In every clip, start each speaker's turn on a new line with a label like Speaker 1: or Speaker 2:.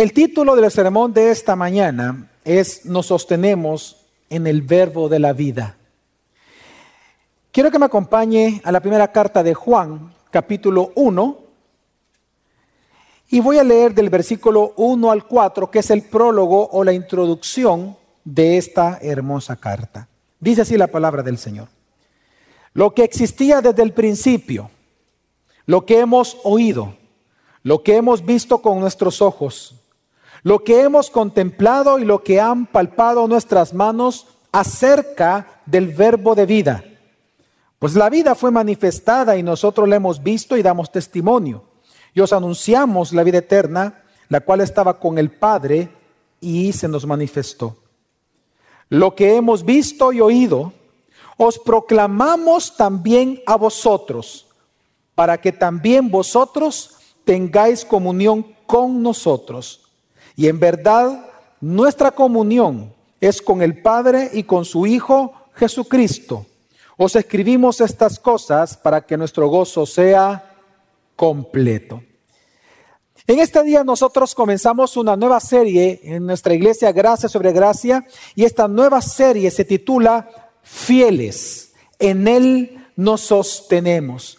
Speaker 1: El título del sermón de esta mañana es Nos sostenemos en el verbo de la vida. Quiero que me acompañe a la primera carta de Juan, capítulo 1, y voy a leer del versículo 1 al 4, que es el prólogo o la introducción de esta hermosa carta. Dice así la palabra del Señor. Lo que existía desde el principio, lo que hemos oído, lo que hemos visto con nuestros ojos, lo que hemos contemplado y lo que han palpado nuestras manos acerca del verbo de vida. Pues la vida fue manifestada y nosotros la hemos visto y damos testimonio. Y os anunciamos la vida eterna, la cual estaba con el Padre y se nos manifestó. Lo que hemos visto y oído, os proclamamos también a vosotros, para que también vosotros tengáis comunión con nosotros. Y en verdad, nuestra comunión es con el Padre y con su Hijo Jesucristo. Os escribimos estas cosas para que nuestro gozo sea completo. En este día nosotros comenzamos una nueva serie en nuestra iglesia Gracia sobre Gracia y esta nueva serie se titula Fieles. En Él nos sostenemos.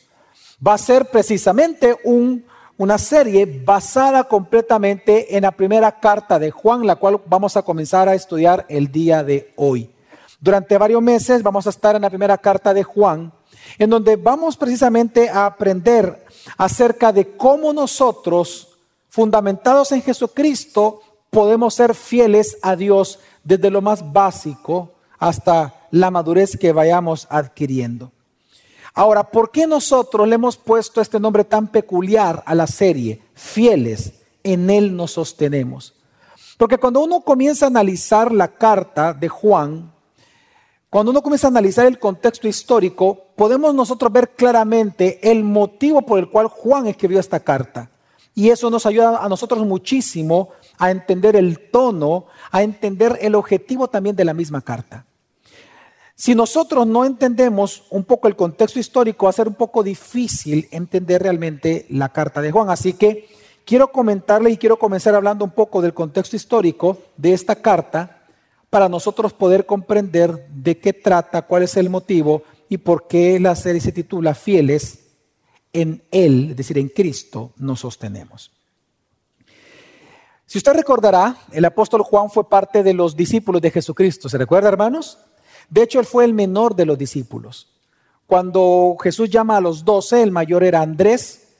Speaker 1: Va a ser precisamente un una serie basada completamente en la primera carta de Juan, la cual vamos a comenzar a estudiar el día de hoy. Durante varios meses vamos a estar en la primera carta de Juan, en donde vamos precisamente a aprender acerca de cómo nosotros, fundamentados en Jesucristo, podemos ser fieles a Dios desde lo más básico hasta la madurez que vayamos adquiriendo. Ahora, ¿por qué nosotros le hemos puesto este nombre tan peculiar a la serie? Fieles, en Él nos sostenemos. Porque cuando uno comienza a analizar la carta de Juan, cuando uno comienza a analizar el contexto histórico, podemos nosotros ver claramente el motivo por el cual Juan escribió esta carta. Y eso nos ayuda a nosotros muchísimo a entender el tono, a entender el objetivo también de la misma carta. Si nosotros no entendemos un poco el contexto histórico, va a ser un poco difícil entender realmente la carta de Juan. Así que quiero comentarle y quiero comenzar hablando un poco del contexto histórico de esta carta para nosotros poder comprender de qué trata, cuál es el motivo y por qué la serie se titula Fieles en Él, es decir, en Cristo nos sostenemos. Si usted recordará, el apóstol Juan fue parte de los discípulos de Jesucristo. ¿Se recuerda, hermanos? De hecho, él fue el menor de los discípulos. Cuando Jesús llama a los doce, el mayor era Andrés.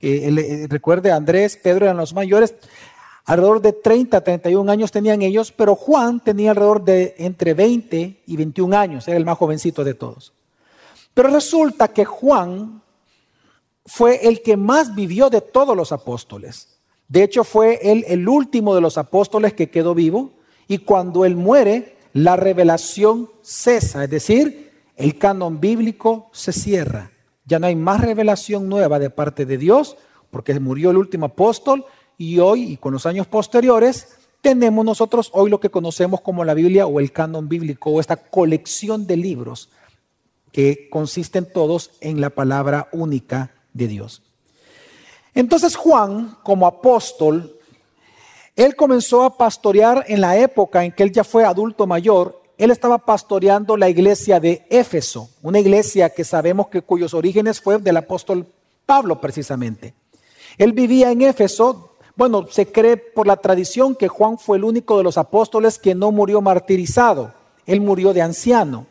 Speaker 1: Eh, recuerde, Andrés, Pedro eran los mayores. Alrededor de 30, 31 años tenían ellos, pero Juan tenía alrededor de entre 20 y 21 años, era el más jovencito de todos. Pero resulta que Juan fue el que más vivió de todos los apóstoles. De hecho, fue él el último de los apóstoles que quedó vivo y cuando él muere, la revelación cesa, es decir, el canon bíblico se cierra. Ya no hay más revelación nueva de parte de Dios, porque murió el último apóstol y hoy y con los años posteriores tenemos nosotros hoy lo que conocemos como la Biblia o el canon bíblico o esta colección de libros que consisten todos en la palabra única de Dios. Entonces Juan, como apóstol, él comenzó a pastorear en la época en que él ya fue adulto mayor. Él estaba pastoreando la iglesia de Éfeso, una iglesia que sabemos que cuyos orígenes fue del apóstol Pablo precisamente. Él vivía en Éfeso. Bueno, se cree por la tradición que Juan fue el único de los apóstoles que no murió martirizado. Él murió de anciano.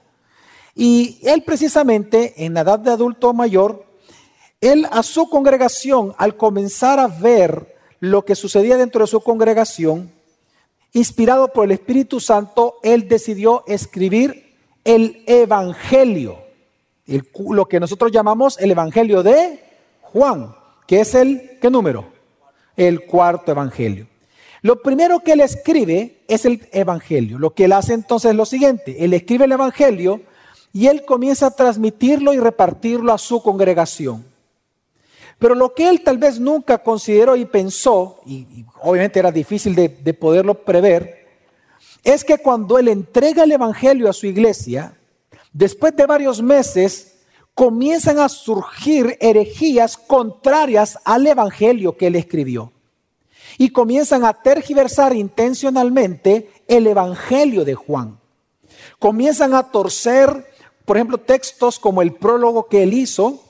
Speaker 1: Y él precisamente en la edad de adulto mayor, él a su congregación, al comenzar a ver lo que sucedía dentro de su congregación, inspirado por el Espíritu Santo, él decidió escribir el Evangelio, lo que nosotros llamamos el Evangelio de Juan, que es el, ¿qué número? El cuarto Evangelio. Lo primero que él escribe es el Evangelio. Lo que él hace entonces es lo siguiente, él escribe el Evangelio y él comienza a transmitirlo y repartirlo a su congregación. Pero lo que él tal vez nunca consideró y pensó, y, obviamente era difícil de, de poderlo prever, es que cuando él entrega el Evangelio a su iglesia, después de varios meses, comienzan a surgir herejías contrarias al Evangelio que él escribió. y comienzan a tergiversar intencionalmente el Evangelio de Juan. Comienzan a torcer, por ejemplo, textos como el prólogo que él hizo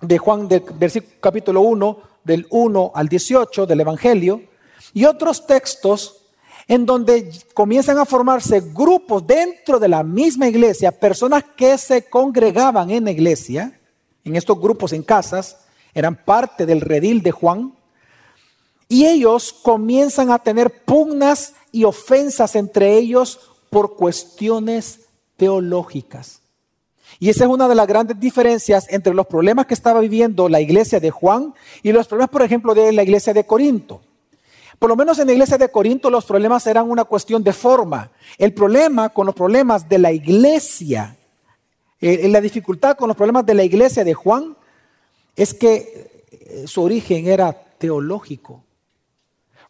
Speaker 1: de Juan, de, versículo, capítulo 1, del 1 al 18 del Evangelio, y otros textos en donde comienzan a formarse grupos dentro de la misma iglesia, personas que se congregaban en la iglesia, en estos grupos en casas, eran parte del redil de Juan, y ellos comienzan a tener pugnas y ofensas entre ellos por cuestiones teológicas. Y esa es una de las grandes diferencias entre los problemas que estaba viviendo la iglesia de Juan y los problemas, por ejemplo, de la iglesia de Corinto. Por lo menos en la iglesia de Corinto los problemas eran una cuestión de forma. El problema con los problemas de la iglesia, eh, la dificultad con los problemas de la iglesia de Juan, es que eh, su origen era teológico.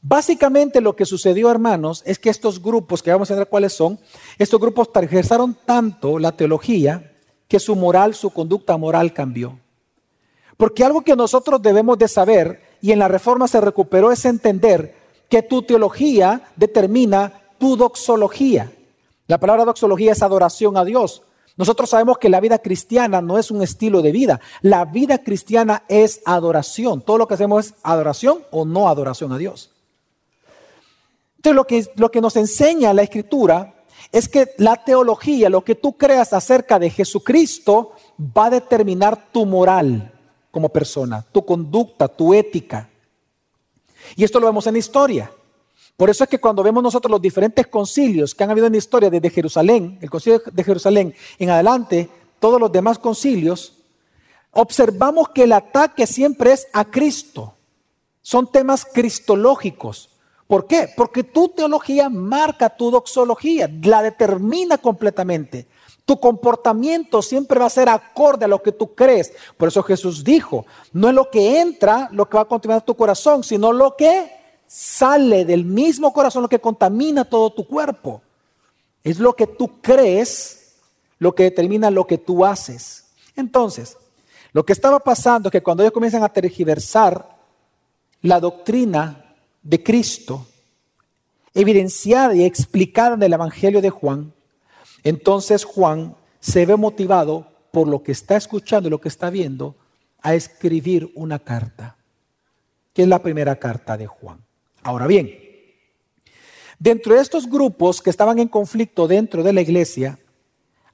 Speaker 1: Básicamente lo que sucedió, hermanos, es que estos grupos, que vamos a ver cuáles son, estos grupos tarjetaron tanto la teología que su moral, su conducta moral cambió. Porque algo que nosotros debemos de saber, y en la reforma se recuperó, es entender que tu teología determina tu doxología. La palabra doxología es adoración a Dios. Nosotros sabemos que la vida cristiana no es un estilo de vida. La vida cristiana es adoración. Todo lo que hacemos es adoración o no adoración a Dios. Entonces lo que, lo que nos enseña la escritura es que la teología, lo que tú creas acerca de Jesucristo, va a determinar tu moral como persona, tu conducta, tu ética. Y esto lo vemos en la historia. Por eso es que cuando vemos nosotros los diferentes concilios que han habido en la historia desde Jerusalén, el concilio de Jerusalén en adelante, todos los demás concilios, observamos que el ataque siempre es a Cristo. Son temas cristológicos. ¿Por qué? Porque tu teología marca tu doxología, la determina completamente. Tu comportamiento siempre va a ser acorde a lo que tú crees. Por eso Jesús dijo, no es lo que entra lo que va a contaminar tu corazón, sino lo que sale del mismo corazón, lo que contamina todo tu cuerpo. Es lo que tú crees, lo que determina lo que tú haces. Entonces, lo que estaba pasando es que cuando ellos comienzan a tergiversar la doctrina de Cristo, evidenciada y explicada en el Evangelio de Juan, entonces Juan se ve motivado por lo que está escuchando y lo que está viendo a escribir una carta, que es la primera carta de Juan. Ahora bien, dentro de estos grupos que estaban en conflicto dentro de la iglesia,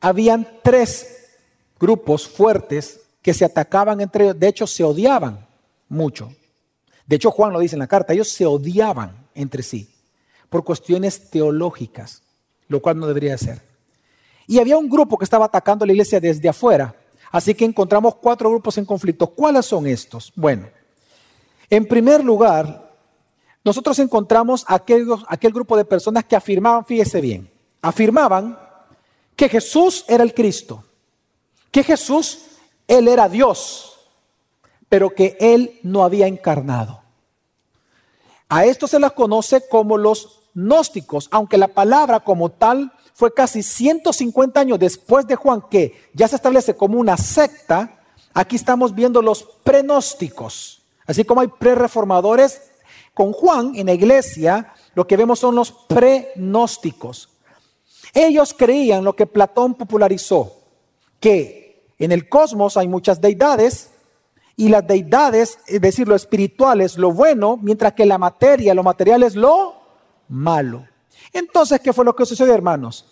Speaker 1: habían tres grupos fuertes que se atacaban entre ellos, de hecho se odiaban mucho. De hecho, Juan lo dice en la carta, ellos se odiaban entre sí por cuestiones teológicas, lo cual no debería ser. Y había un grupo que estaba atacando la iglesia desde afuera, así que encontramos cuatro grupos en conflicto. ¿Cuáles son estos? Bueno, en primer lugar, nosotros encontramos aquel, aquel grupo de personas que afirmaban, fíjese bien, afirmaban que Jesús era el Cristo, que Jesús, Él era Dios, pero que él no había encarnado. A esto se las conoce como los gnósticos, aunque la palabra como tal fue casi 150 años después de Juan, que ya se establece como una secta, aquí estamos viendo los prenósticos. Así como hay prereformadores, con Juan en la iglesia lo que vemos son los prenósticos. Ellos creían lo que Platón popularizó, que en el cosmos hay muchas deidades, y las deidades, es decir, lo espiritual es lo bueno, mientras que la materia, lo material es lo malo. Entonces, ¿qué fue lo que sucedió, hermanos?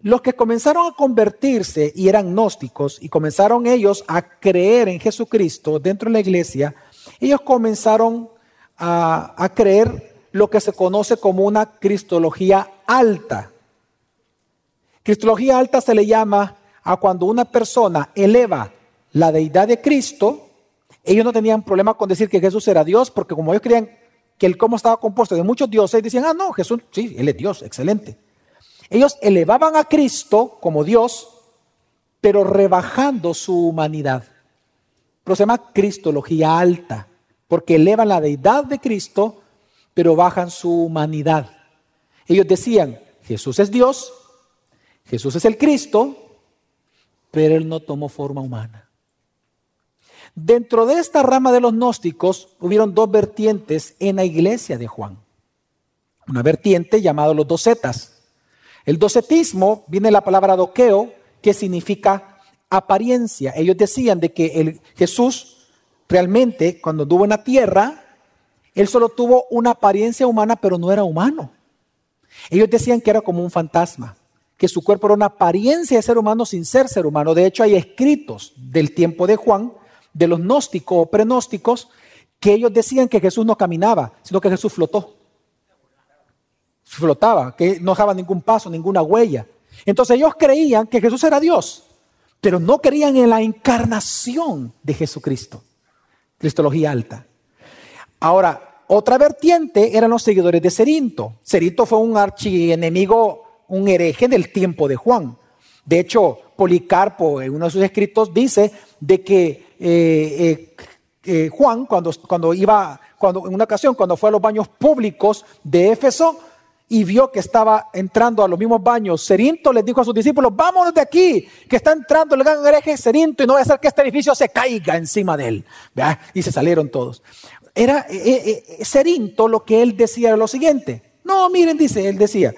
Speaker 1: Los que comenzaron a convertirse y eran gnósticos y comenzaron ellos a creer en Jesucristo dentro de la iglesia, ellos comenzaron a, a creer lo que se conoce como una cristología alta. Cristología alta se le llama a cuando una persona eleva la deidad de Cristo, ellos no tenían problema con decir que Jesús era Dios, porque como ellos creían que el cómo estaba compuesto de muchos dioses, decían, ah, no, Jesús, sí, Él es Dios, excelente. Ellos elevaban a Cristo como Dios, pero rebajando su humanidad. Pero se llama Cristología alta, porque elevan la deidad de Cristo, pero bajan su humanidad. Ellos decían, Jesús es Dios, Jesús es el Cristo, pero Él no tomó forma humana. Dentro de esta rama de los gnósticos hubieron dos vertientes en la iglesia de Juan. Una vertiente llamada los docetas. El docetismo viene de la palabra doqueo, que significa apariencia. Ellos decían de que Jesús realmente cuando estuvo en la tierra, él solo tuvo una apariencia humana, pero no era humano. Ellos decían que era como un fantasma, que su cuerpo era una apariencia de ser humano sin ser ser humano. De hecho, hay escritos del tiempo de Juan, de los gnósticos o prenósticos, que ellos decían que Jesús no caminaba, sino que Jesús flotó. Flotaba, que no dejaba ningún paso, ninguna huella. Entonces ellos creían que Jesús era Dios, pero no creían en la encarnación de Jesucristo. Cristología alta. Ahora, otra vertiente eran los seguidores de Cerinto. Cerinto fue un archienemigo, un hereje del tiempo de Juan. De hecho, Policarpo en uno de sus escritos dice de que eh, eh, eh, Juan, cuando, cuando iba, cuando, en una ocasión, cuando fue a los baños públicos de Éfeso, y vio que estaba entrando a los mismos baños, Cerinto les dijo a sus discípulos, vámonos de aquí, que está entrando el gran hereje Cerinto y no va a hacer que este edificio se caiga encima de él. Y se salieron todos. Era Cerinto lo que él decía era lo siguiente. No, miren, dice, él decía,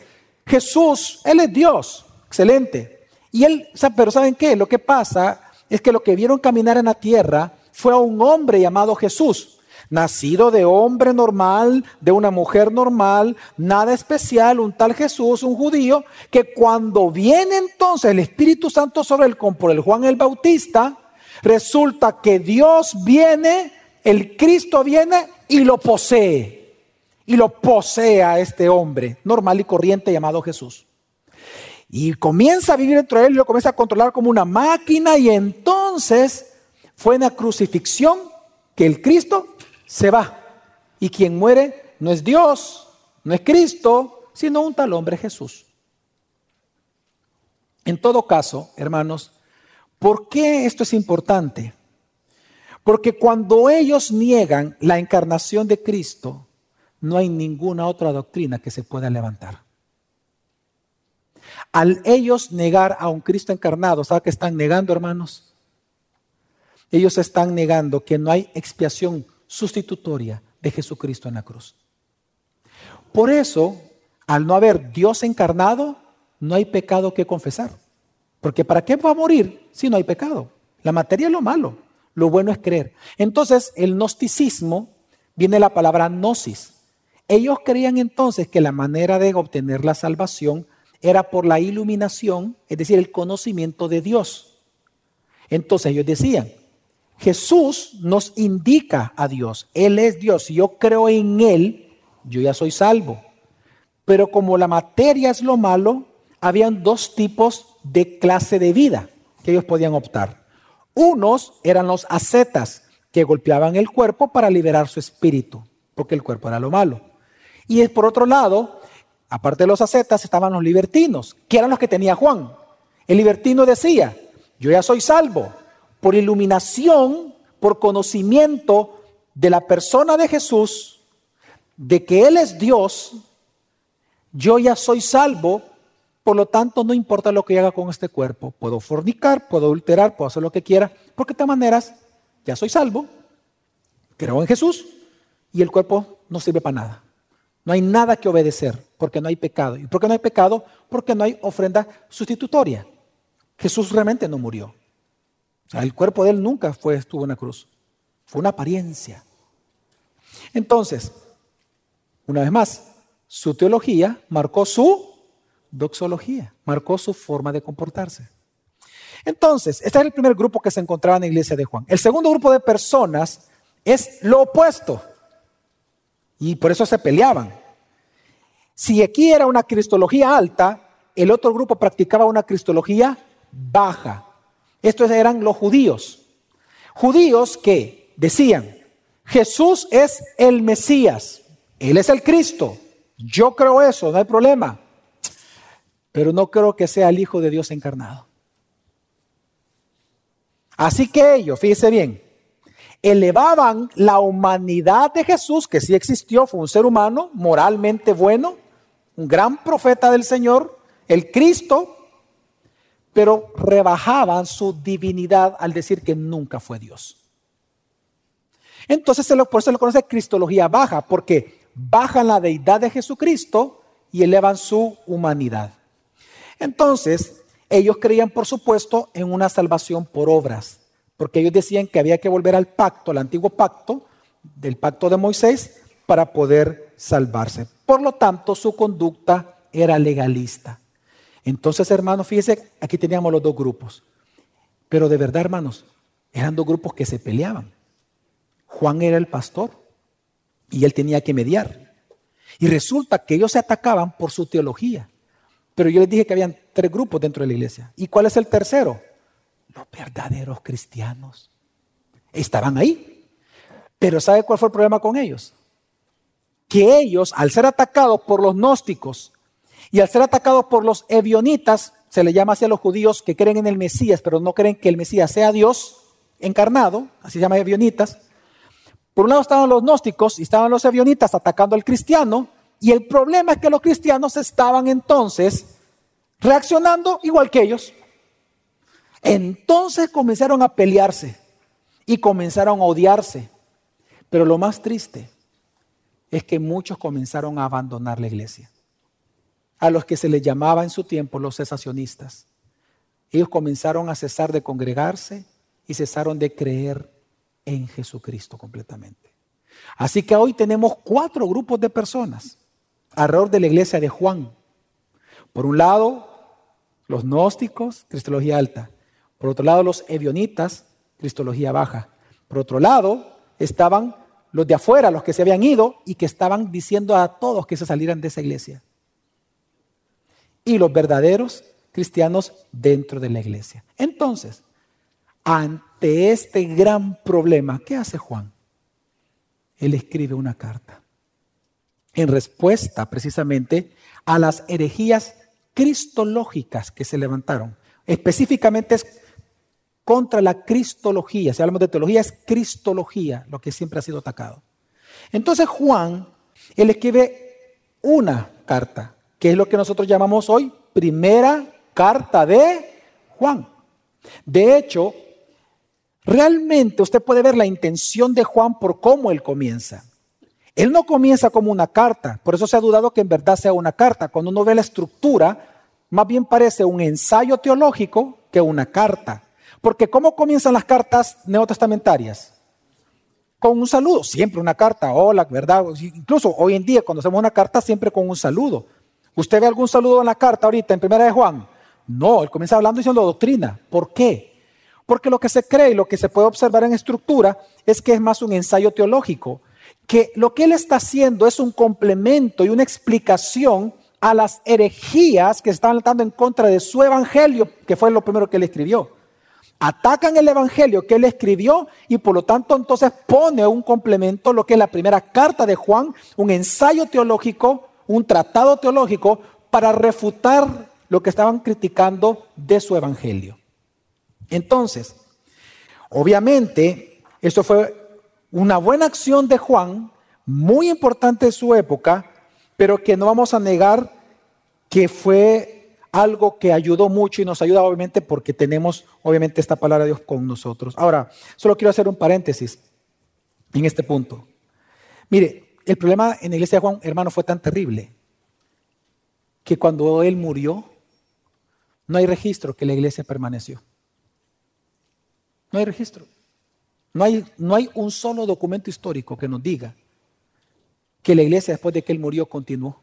Speaker 1: Jesús, Él es Dios, excelente. Y él, pero ¿saben qué? Lo que pasa es que lo que vieron caminar en la tierra fue a un hombre llamado Jesús, nacido de hombre normal, de una mujer normal, nada especial, un tal Jesús, un judío, que cuando viene entonces el Espíritu Santo sobre él, como por el Juan el Bautista, resulta que Dios viene, el Cristo viene y lo posee. Y lo posee a este hombre normal y corriente llamado Jesús. Y comienza a vivir dentro de él lo comienza a controlar como una máquina y entonces fue en la crucifixión que el Cristo se va. Y quien muere no es Dios, no es Cristo, sino un tal hombre Jesús. En todo caso, hermanos, ¿por qué esto es importante? Porque cuando ellos niegan la encarnación de Cristo, no hay ninguna otra doctrina que se pueda levantar. Al ellos negar a un Cristo encarnado, ¿sabe qué están negando, hermanos? Ellos están negando que no hay expiación sustitutoria de Jesucristo en la cruz. Por eso, al no haber Dios encarnado, no hay pecado que confesar. Porque ¿para qué va a morir si no hay pecado? La materia es lo malo, lo bueno es creer. Entonces, el gnosticismo viene la palabra gnosis. Ellos creían entonces que la manera de obtener la salvación era por la iluminación, es decir, el conocimiento de Dios. Entonces ellos decían, Jesús nos indica a Dios, Él es Dios, si yo creo en Él, yo ya soy salvo. Pero como la materia es lo malo, habían dos tipos de clase de vida que ellos podían optar. Unos eran los ascetas, que golpeaban el cuerpo para liberar su espíritu, porque el cuerpo era lo malo. Y por otro lado, aparte de los ascetas, estaban los libertinos, que eran los que tenía Juan. El libertino decía, yo ya soy salvo por iluminación, por conocimiento de la persona de Jesús, de que Él es Dios, yo ya soy salvo, por lo tanto no importa lo que haga con este cuerpo, puedo fornicar, puedo adulterar, puedo hacer lo que quiera, porque de todas maneras ya soy salvo, creo en Jesús y el cuerpo no sirve para nada. No hay nada que obedecer porque no hay pecado. ¿Y por qué no hay pecado? Porque no hay ofrenda sustitutoria. Jesús realmente no murió. el cuerpo de él nunca fue, estuvo en la cruz. Fue una apariencia. Entonces, una vez más, su teología marcó su doxología, marcó su forma de comportarse. Entonces, este es el primer grupo que se encontraba en la iglesia de Juan. El segundo grupo de personas es lo opuesto. Y por eso se peleaban. Si aquí era una cristología alta, el otro grupo practicaba una cristología baja. Estos eran los judíos. Judíos que decían, Jesús es el Mesías, Él es el Cristo. Yo creo eso, no hay problema. Pero no creo que sea el Hijo de Dios encarnado. Así que ellos, fíjese bien, elevaban la humanidad de Jesús, que sí existió, fue un ser humano moralmente bueno, un gran profeta del Señor, el Cristo, pero rebajaban su divinidad al decir que nunca fue Dios. Entonces por eso se lo conoce cristología baja, porque bajan la deidad de Jesucristo y elevan su humanidad. Entonces, ellos creían, por supuesto, en una salvación por obras, porque ellos decían que había que volver al pacto, al antiguo pacto, del pacto de Moisés, para poder salvarse. Por lo tanto, su conducta era legalista. Entonces, hermanos, fíjense, aquí teníamos los dos grupos. Pero de verdad, hermanos, eran dos grupos que se peleaban. Juan era el pastor y él tenía que mediar. Y resulta que ellos se atacaban por su teología. Pero yo les dije que habían tres grupos dentro de la iglesia. ¿Y cuál es el tercero? Los verdaderos cristianos. Estaban ahí. Pero ¿sabe cuál fue el problema con ellos? Que ellos, al ser atacados por los gnósticos y al ser atacados por los evionitas, se le llama así a los judíos que creen en el Mesías, pero no creen que el Mesías sea Dios encarnado, así se llama evionitas. Por un lado estaban los gnósticos y estaban los evionitas atacando al cristiano, y el problema es que los cristianos estaban entonces reaccionando igual que ellos. Entonces comenzaron a pelearse y comenzaron a odiarse. Pero lo más triste es que muchos comenzaron a abandonar la iglesia. A los que se les llamaba en su tiempo los cesacionistas. Ellos comenzaron a cesar de congregarse y cesaron de creer en Jesucristo completamente. Así que hoy tenemos cuatro grupos de personas alrededor de la iglesia de Juan. Por un lado, los gnósticos, cristología alta. Por otro lado, los evionitas, cristología baja. Por otro lado, estaban los de afuera, los que se habían ido y que estaban diciendo a todos que se salieran de esa iglesia. Y los verdaderos cristianos dentro de la iglesia. Entonces, ante este gran problema, ¿qué hace Juan? Él escribe una carta en respuesta precisamente a las herejías cristológicas que se levantaron. Específicamente es contra la cristología. Si hablamos de teología, es cristología lo que siempre ha sido atacado. Entonces Juan, él escribe una carta, que es lo que nosotros llamamos hoy primera carta de Juan. De hecho, realmente usted puede ver la intención de Juan por cómo él comienza. Él no comienza como una carta, por eso se ha dudado que en verdad sea una carta. Cuando uno ve la estructura, más bien parece un ensayo teológico que una carta. Porque ¿cómo comienzan las cartas neotestamentarias? Con un saludo, siempre una carta, hola, ¿verdad? Incluso hoy en día cuando hacemos una carta, siempre con un saludo. ¿Usted ve algún saludo en la carta ahorita en Primera de Juan? No, él comienza hablando diciendo doctrina. ¿Por qué? Porque lo que se cree y lo que se puede observar en estructura es que es más un ensayo teológico que lo que él está haciendo es un complemento y una explicación a las herejías que estaban tratando en contra de su evangelio, que fue lo primero que él escribió. Atacan el evangelio que él escribió y por lo tanto entonces pone un complemento, lo que es la primera carta de Juan, un ensayo teológico, un tratado teológico para refutar lo que estaban criticando de su evangelio. Entonces, obviamente, esto fue una buena acción de Juan, muy importante en su época, pero que no vamos a negar que fue algo que ayudó mucho y nos ayuda obviamente porque tenemos obviamente esta palabra de Dios con nosotros. Ahora, solo quiero hacer un paréntesis en este punto. Mire, el problema en la iglesia de Juan, hermano, fue tan terrible que cuando él murió, no hay registro que la iglesia permaneció. No hay registro. No hay, no hay un solo documento histórico que nos diga que la iglesia después de que él murió continuó.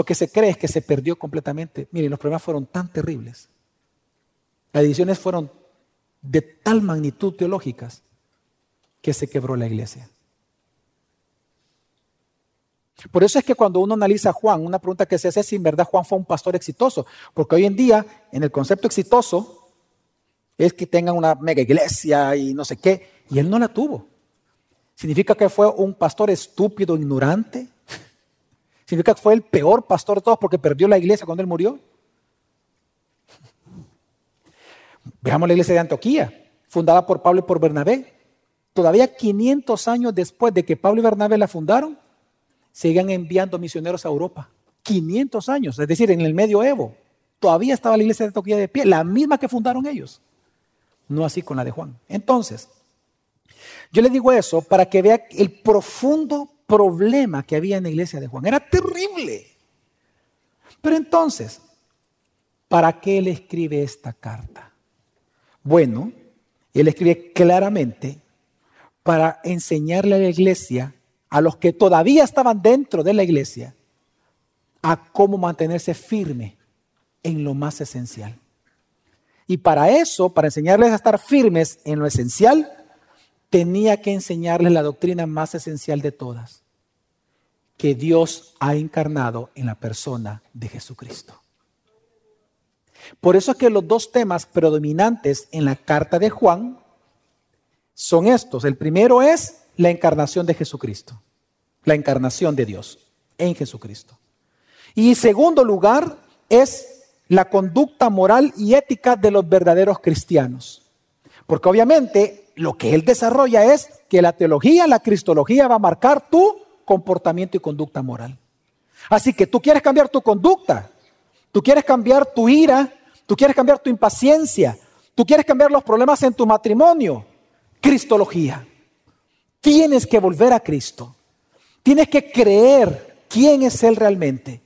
Speaker 1: Lo que se cree es que se perdió completamente. Miren, los problemas fueron tan terribles. Las divisiones fueron de tal magnitud teológicas que se quebró la iglesia. Por eso es que cuando uno analiza a Juan, una pregunta que se hace es si en verdad Juan fue un pastor exitoso. Porque hoy en día, en el concepto exitoso, es que tengan una mega iglesia y no sé qué. Y él no la tuvo. ¿Significa que fue un pastor estúpido, ignorante? ¿Significa que fue el peor pastor de todos porque perdió la iglesia cuando él murió? Veamos la iglesia de Antioquía, fundada por Pablo y por Bernabé. Todavía 500 años después de que Pablo y Bernabé la fundaron, siguen enviando misioneros a Europa. 500 años, es decir, en el medioevo. Todavía estaba la iglesia de Antioquía de pie, la misma que fundaron ellos no así con la de Juan. Entonces, Yo le digo eso para que vea el profundo problema que había en la iglesia de Juan. Era terrible. Pero entonces, ¿para qué él escribe esta carta? Bueno, él escribe claramente para enseñarle a la iglesia, a los que todavía estaban dentro de la iglesia, a cómo mantenerse firme en lo más esencial. Y para eso, para enseñarles a estar firmes en lo esencial, tenía que enseñarles la doctrina más esencial de todas, que Dios ha encarnado en la persona de Jesucristo. Por eso es que los dos temas predominantes en la carta de Juan son estos. El primero es la encarnación de Jesucristo, la encarnación de Dios en Jesucristo. Y segundo lugar es la conducta moral y ética de los verdaderos cristianos. Porque obviamente lo que él desarrolla es que la teología, la cristología va a marcar tu comportamiento y conducta moral. Así que tú quieres cambiar tu conducta, tú quieres cambiar tu ira, tú quieres cambiar tu impaciencia, tú quieres cambiar los problemas en tu matrimonio. Cristología. Tienes que volver a Cristo. Tienes que creer quién es Él realmente.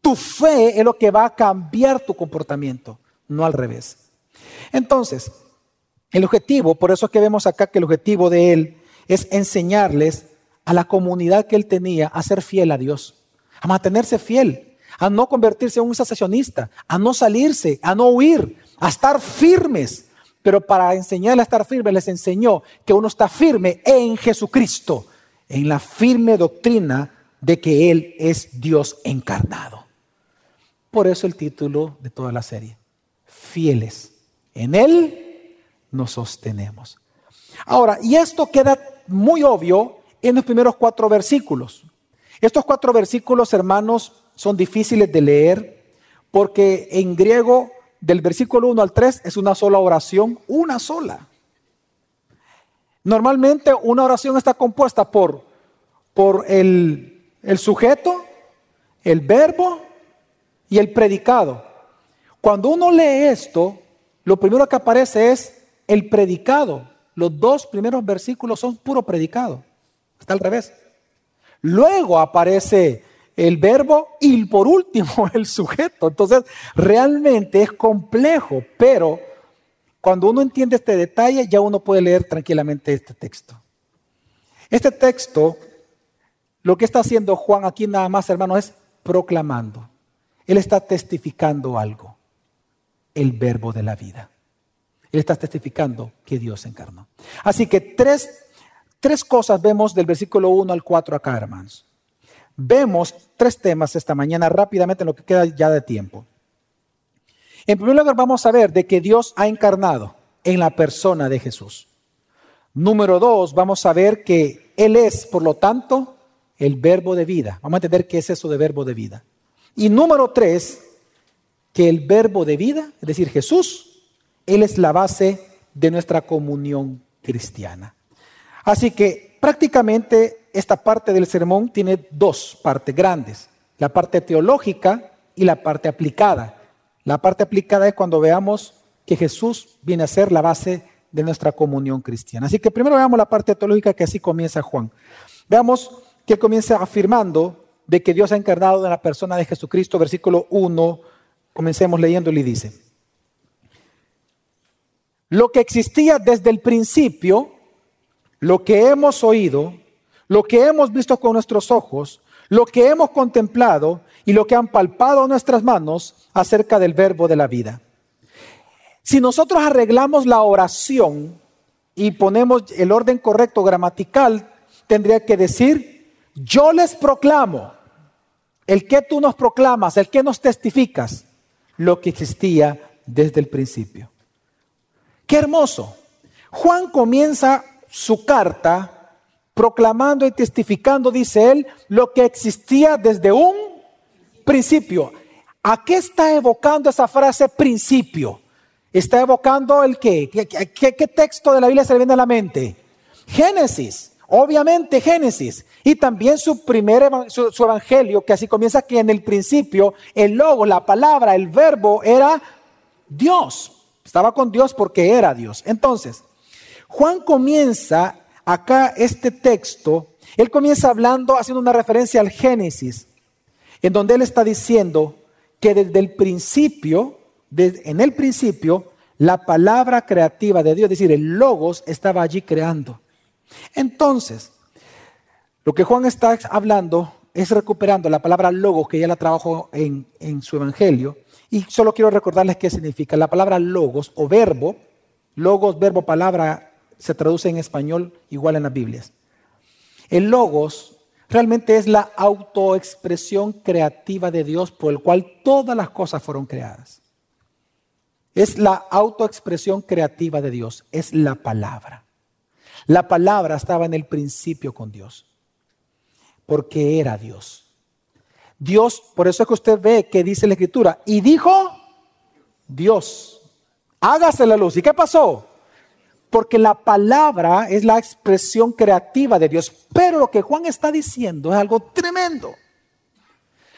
Speaker 1: Tu fe es lo que va a cambiar tu comportamiento, no al revés. Entonces, el objetivo, por eso es que vemos acá que el objetivo de Él es enseñarles a la comunidad que Él tenía a ser fiel a Dios, a mantenerse fiel, a no convertirse en un sensacionista, a no salirse, a no huir, a estar firmes. Pero para enseñarle a estar firmes les enseñó que uno está firme en Jesucristo, en la firme doctrina de que Él es Dios encarnado. Por eso el título de toda la serie, fieles. En Él nos sostenemos. Ahora, y esto queda muy obvio en los primeros cuatro versículos. Estos cuatro versículos, hermanos, son difíciles de leer porque en griego del versículo 1 al 3 es una sola oración, una sola. Normalmente una oración está compuesta por, por el, el sujeto, el verbo y el predicado. Cuando uno lee esto, lo primero que aparece es el predicado. Los dos primeros versículos son puro predicado. Está al revés. Luego aparece el verbo y por último el sujeto. Entonces, realmente es complejo, pero cuando uno entiende este detalle, ya uno puede leer tranquilamente este texto. Este texto, lo que está haciendo Juan aquí nada más, hermano, es proclamando. Él está testificando algo, el verbo de la vida. Él está testificando que Dios encarnó. Así que tres, tres cosas vemos del versículo 1 al 4 acá, hermanos. Vemos tres temas esta mañana rápidamente en lo que queda ya de tiempo. En primer lugar, vamos a ver de que Dios ha encarnado en la persona de Jesús. Número dos, vamos a ver que Él es, por lo tanto, el verbo de vida. Vamos a entender qué es eso de verbo de vida. Y número tres, que el verbo de vida, es decir, Jesús, Él es la base de nuestra comunión cristiana. Así que prácticamente esta parte del sermón tiene dos partes grandes, la parte teológica y la parte aplicada. La parte aplicada es cuando veamos que Jesús viene a ser la base de nuestra comunión cristiana. Así que primero veamos la parte teológica que así comienza Juan. Veamos que comienza afirmando de que Dios ha encarnado en la persona de Jesucristo, versículo 1, comencemos leyéndolo y dice, lo que existía desde el principio, lo que hemos oído, lo que hemos visto con nuestros ojos, lo que hemos contemplado y lo que han palpado nuestras manos acerca del verbo de la vida. Si nosotros arreglamos la oración y ponemos el orden correcto gramatical, tendría que decir, yo les proclamo el que tú nos proclamas, el que nos testificas, lo que existía desde el principio. Qué hermoso. Juan comienza su carta proclamando y testificando, dice él, lo que existía desde un principio. ¿A qué está evocando esa frase principio? ¿Está evocando el qué? ¿Qué, texto de la Biblia se le viene a la mente? Génesis. Obviamente Génesis y también su primer su, evangelio, que así comienza que en el principio el logo, la palabra, el verbo era Dios. Estaba con Dios porque era Dios. Entonces, Juan comienza acá este texto, él comienza hablando, haciendo una referencia al Génesis, en donde él está diciendo que desde el principio, en el principio, la palabra creativa de Dios, es decir, el logos estaba allí creando. Entonces, lo que Juan está hablando es recuperando la palabra logos, que ya la trabajó en, en su evangelio, y solo quiero recordarles qué significa. La palabra logos o verbo, logos, verbo, palabra, se traduce en español igual en las Biblias. El logos realmente es la autoexpresión creativa de Dios por el cual todas las cosas fueron creadas. Es la autoexpresión creativa de Dios, es la palabra. La palabra estaba en el principio con Dios, porque era Dios. Dios, por eso es que usted ve que dice la escritura, y dijo Dios, hágase la luz. ¿Y qué pasó? Porque la palabra es la expresión creativa de Dios. Pero lo que Juan está diciendo es algo tremendo.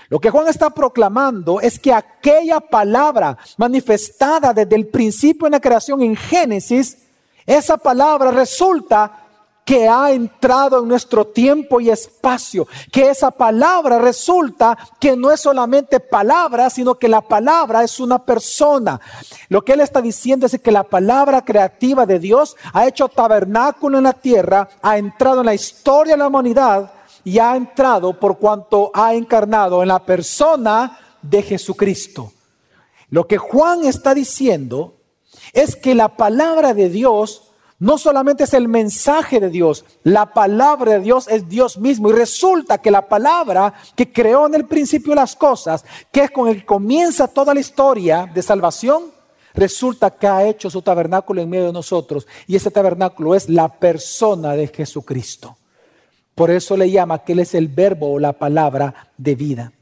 Speaker 1: Lo que Juan está proclamando es que aquella palabra manifestada desde el principio en la creación en Génesis, esa palabra resulta que ha entrado en nuestro tiempo y espacio, que esa palabra resulta que no es solamente palabra, sino que la palabra es una persona. Lo que él está diciendo es que la palabra creativa de Dios ha hecho tabernáculo en la tierra, ha entrado en la historia de la humanidad y ha entrado por cuanto ha encarnado en la persona de Jesucristo. Lo que Juan está diciendo es que la palabra de Dios no solamente es el mensaje de Dios, la palabra de Dios es Dios mismo. Y resulta que la palabra que creó en el principio las cosas, que es con el que comienza toda la historia de salvación, resulta que ha hecho su tabernáculo en medio de nosotros. Y ese tabernáculo es la persona de Jesucristo. Por eso le llama que Él es el verbo o la palabra de vida.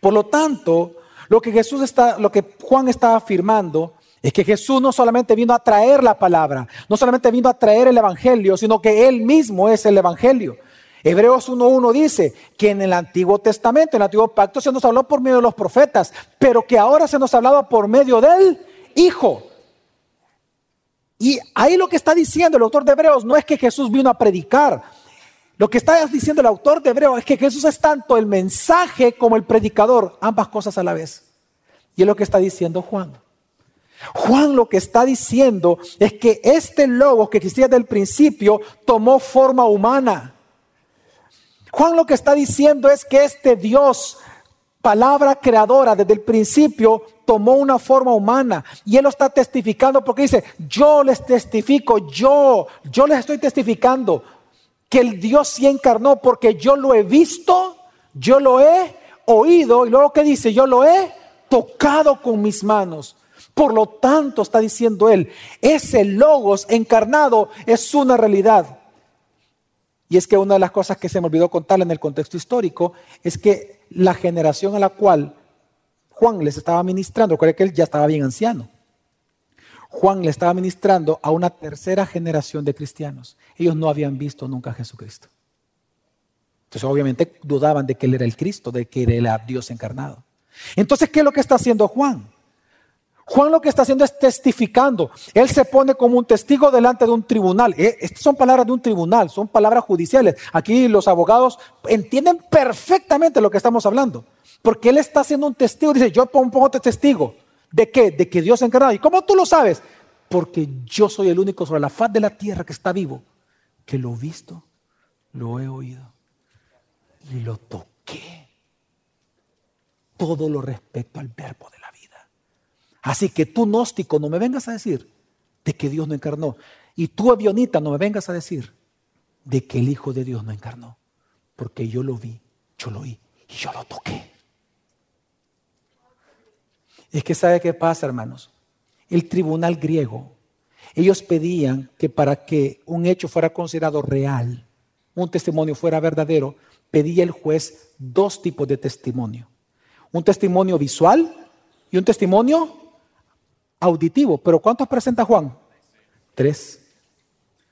Speaker 1: Por lo tanto, lo que Jesús está, lo que Juan está afirmando es que Jesús no solamente vino a traer la palabra, no solamente vino a traer el evangelio, sino que Él mismo es el evangelio. Hebreos 1.1 dice que en el Antiguo Testamento, en el Antiguo Pacto, se nos habló por medio de los profetas, pero que ahora se nos hablaba por medio del Hijo. Y ahí lo que está diciendo el autor de Hebreos no es que Jesús vino a predicar, lo que está diciendo el autor de Hebreo es que Jesús es tanto el mensaje como el predicador, ambas cosas a la vez. Y es lo que está diciendo Juan. Juan lo que está diciendo es que este logo que existía desde el principio tomó forma humana. Juan lo que está diciendo es que este Dios, palabra creadora desde el principio, tomó una forma humana. Y él lo está testificando porque dice, yo les testifico, yo, yo les estoy testificando que el Dios sí encarnó porque yo lo he visto, yo lo he oído y luego que dice, yo lo he tocado con mis manos. Por lo tanto, está diciendo él, ese logos encarnado es una realidad. Y es que una de las cosas que se me olvidó contarle en el contexto histórico es que la generación a la cual Juan les estaba ministrando, recuerda que él ya estaba bien anciano. Juan le estaba ministrando a una tercera generación de cristianos. Ellos no habían visto nunca a Jesucristo. Entonces obviamente dudaban de que Él era el Cristo, de que Él era Dios encarnado. Entonces, ¿qué es lo que está haciendo Juan? Juan lo que está haciendo es testificando. Él se pone como un testigo delante de un tribunal. Eh, estas son palabras de un tribunal, son palabras judiciales. Aquí los abogados entienden perfectamente lo que estamos hablando. Porque él está haciendo un testigo. Dice, yo pongo testigo. ¿De qué? De que Dios ha encarnado. ¿Y cómo tú lo sabes? Porque yo soy el único sobre la faz de la tierra que está vivo, que lo he visto, lo he oído y lo toqué. Todo lo respecto al verbo de. Así que tú, gnóstico, no me vengas a decir de que Dios no encarnó. Y tú, avionita, no me vengas a decir de que el Hijo de Dios no encarnó. Porque yo lo vi, yo lo oí y yo lo toqué. Es que sabe qué pasa, hermanos. El tribunal griego, ellos pedían que para que un hecho fuera considerado real, un testimonio fuera verdadero, pedía el juez dos tipos de testimonio. Un testimonio visual y un testimonio auditivo. Pero ¿cuántos presenta Juan? Tres.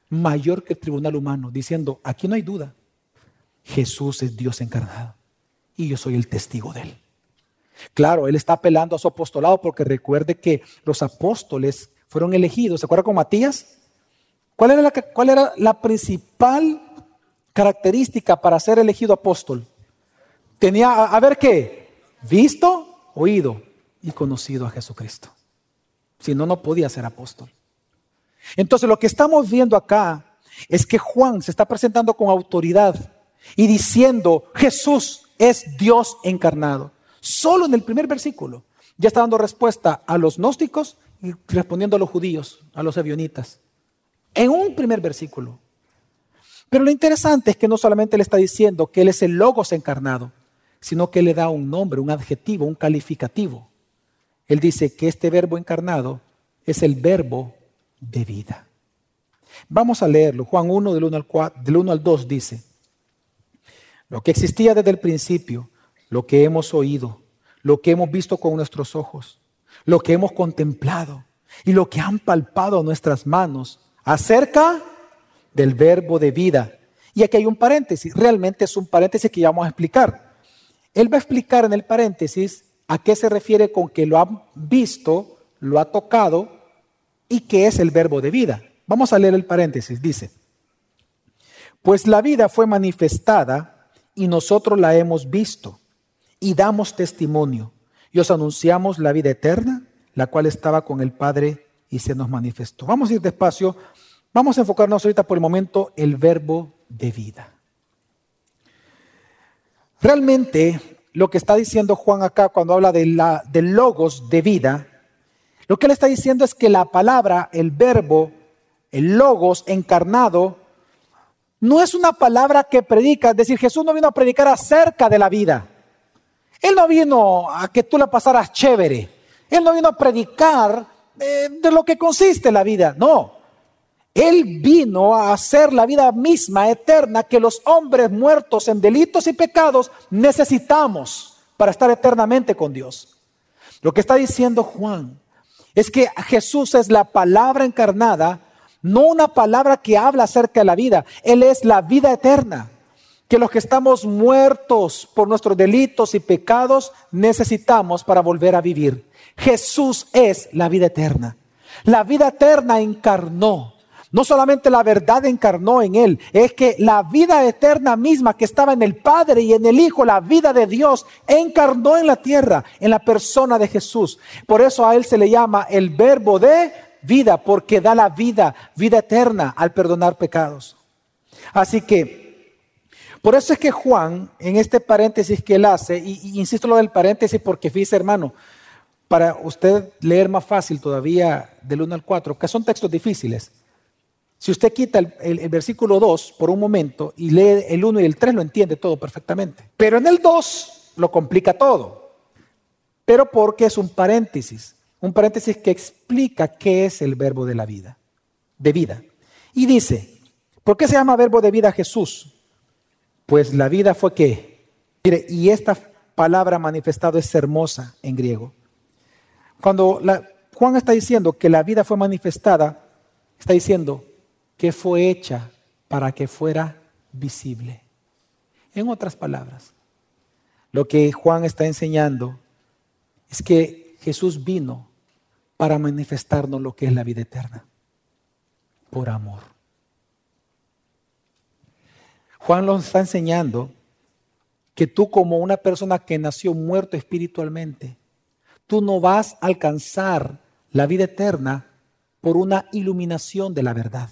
Speaker 1: Mayor que el tribunal humano, diciendo, aquí no hay duda. Jesús es Dios encarnado y yo soy el testigo de él. Claro, él está apelando a su apostolado porque recuerde que los apóstoles fueron elegidos. ¿Se acuerda con Matías? ¿Cuál era la, principal característica para ser elegido apóstol? Tenía, a ver qué, visto, oído y conocido a Jesucristo. Si no, no podía ser apóstol. Entonces lo que estamos viendo acá es que Juan se está presentando con autoridad y diciendo, Jesús es Dios encarnado. Solo en el primer versículo ya está dando respuesta a los gnósticos y respondiendo a los judíos, a los avionitas. En un primer versículo. Pero lo interesante es que no solamente le está diciendo que Él es el Logos encarnado, sino que le da un nombre, un adjetivo, un calificativo. Él dice que este verbo encarnado es el verbo de vida. Vamos a leerlo. Juan 1 del 1 al, 4, del 1 al 2 dice, lo que existía desde el principio, lo que hemos oído, lo que hemos visto con nuestros ojos, lo que hemos contemplado y lo que han palpado nuestras manos acerca del verbo de vida. Y aquí hay un paréntesis, realmente es un paréntesis que ya vamos a explicar. Él va a explicar en el paréntesis a qué se refiere con que lo ha visto, lo ha tocado y qué es el verbo de vida. Vamos a leer el paréntesis, dice, pues la vida fue manifestada y nosotros la hemos visto y damos testimonio y os anunciamos la vida eterna, la cual estaba con el Padre y se nos manifestó. Vamos a ir despacio, vamos a enfocarnos ahorita por el momento el verbo de vida. Realmente lo que está diciendo Juan acá cuando habla de, la, logos de vida, lo que él está diciendo es que la palabra, el verbo, el logos encarnado, no es una palabra que predica, es decir, Jesús no vino a predicar acerca de la vida. Él no vino a que tú la pasaras chévere. Él no vino a predicar eh, de lo que consiste la vida. No. Él vino a hacer la vida misma, eterna, que los hombres muertos en delitos y pecados necesitamos para estar eternamente con Dios. Lo que está diciendo Juan es que Jesús es la palabra encarnada, no una palabra que habla acerca de la vida. Él es la vida eterna. Que los que estamos muertos por nuestros delitos y pecados necesitamos para volver a vivir. Jesús es la vida eterna. La vida eterna encarnó. No solamente la verdad encarnó en Él, es que la vida eterna misma que estaba en el Padre y en el Hijo, la vida de Dios, encarnó en la tierra, en la persona de Jesús. Por eso a Él se le llama el verbo de vida, porque da la vida, vida eterna al perdonar pecados. Así que, por eso es que Juan, en este paréntesis que él hace, y, insisto lo del paréntesis porque fíjese hermano, para usted leer más fácil todavía del 1 al 4, que son textos difíciles, si usted quita el, versículo 2 por un momento y lee el 1 y el 3, lo entiende todo perfectamente. Pero en el 2 lo complica todo. Pero porque es un paréntesis, un paréntesis que explica qué es el verbo de la vida, de vida. Y dice, ¿por qué se llama verbo de vida Jesús? Pues la vida fue qué. Mire, y esta palabra manifestado es hermosa en griego. Cuando Juan está diciendo que la vida fue manifestada, está diciendo que fue hecha para que fuera visible. En otras palabras, lo que Juan está enseñando es que Jesús vino para manifestarnos lo que es la vida eterna, por amor. Juan nos está enseñando que tú como una persona que nació muerto espiritualmente, tú no vas a alcanzar la vida eterna por una iluminación de la verdad.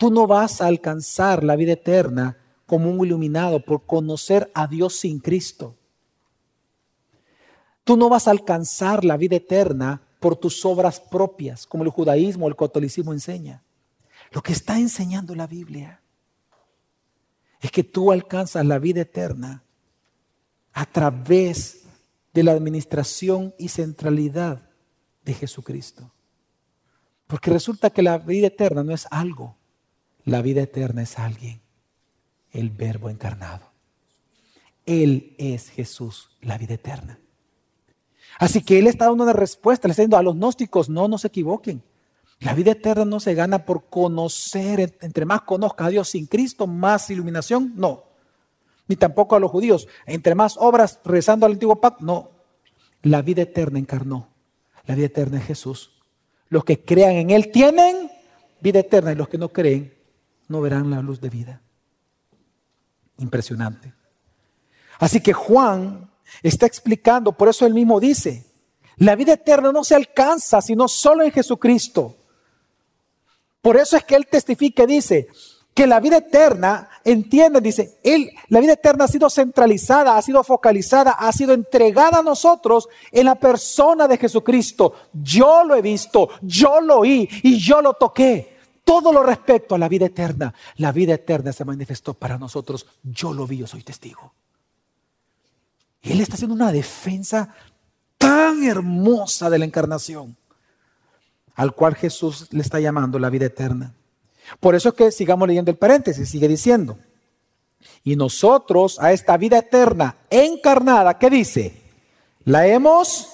Speaker 1: Tú no vas a alcanzar la vida eterna como un iluminado por conocer a Dios sin Cristo. Tú no vas a alcanzar la vida eterna por tus obras propias, como el judaísmo o el catolicismo enseña. Lo que está enseñando la Biblia es que tú alcanzas la vida eterna a través de la administración y centralidad de Jesucristo. Porque resulta que la vida eterna no es algo, la vida eterna es alguien, el verbo encarnado. Él es Jesús, la vida eterna. Así que Él está dando una respuesta, le está diciendo a los gnósticos, no, no se equivoquen. La vida eterna no se gana por conocer, entre más conozca a Dios sin Cristo, más iluminación, no. Ni tampoco a los judíos, entre más obras rezando al antiguo pacto, no. La vida eterna encarnó. La vida eterna es Jesús. Los que crean en Él tienen vida eterna y los que no creen no verán la luz de vida. Impresionante. Así que Juan está explicando, por eso él mismo dice, la vida eterna no se alcanza sino solo en Jesucristo. Por eso es que él testifica dice que la vida eterna, entiende, dice, él, la vida eterna ha sido centralizada, ha sido focalizada, ha sido entregada a nosotros en la persona de Jesucristo. Yo lo he visto, yo lo oí y yo lo toqué. Todo lo respecto a la vida eterna. La vida eterna se manifestó para nosotros. Yo lo vi, yo soy testigo. Y él está haciendo una defensa tan hermosa de la encarnación, al cual Jesús le está llamando la vida eterna. Por eso es que sigamos leyendo el paréntesis, sigue diciendo, y nosotros a esta vida eterna encarnada, ¿qué dice? La hemos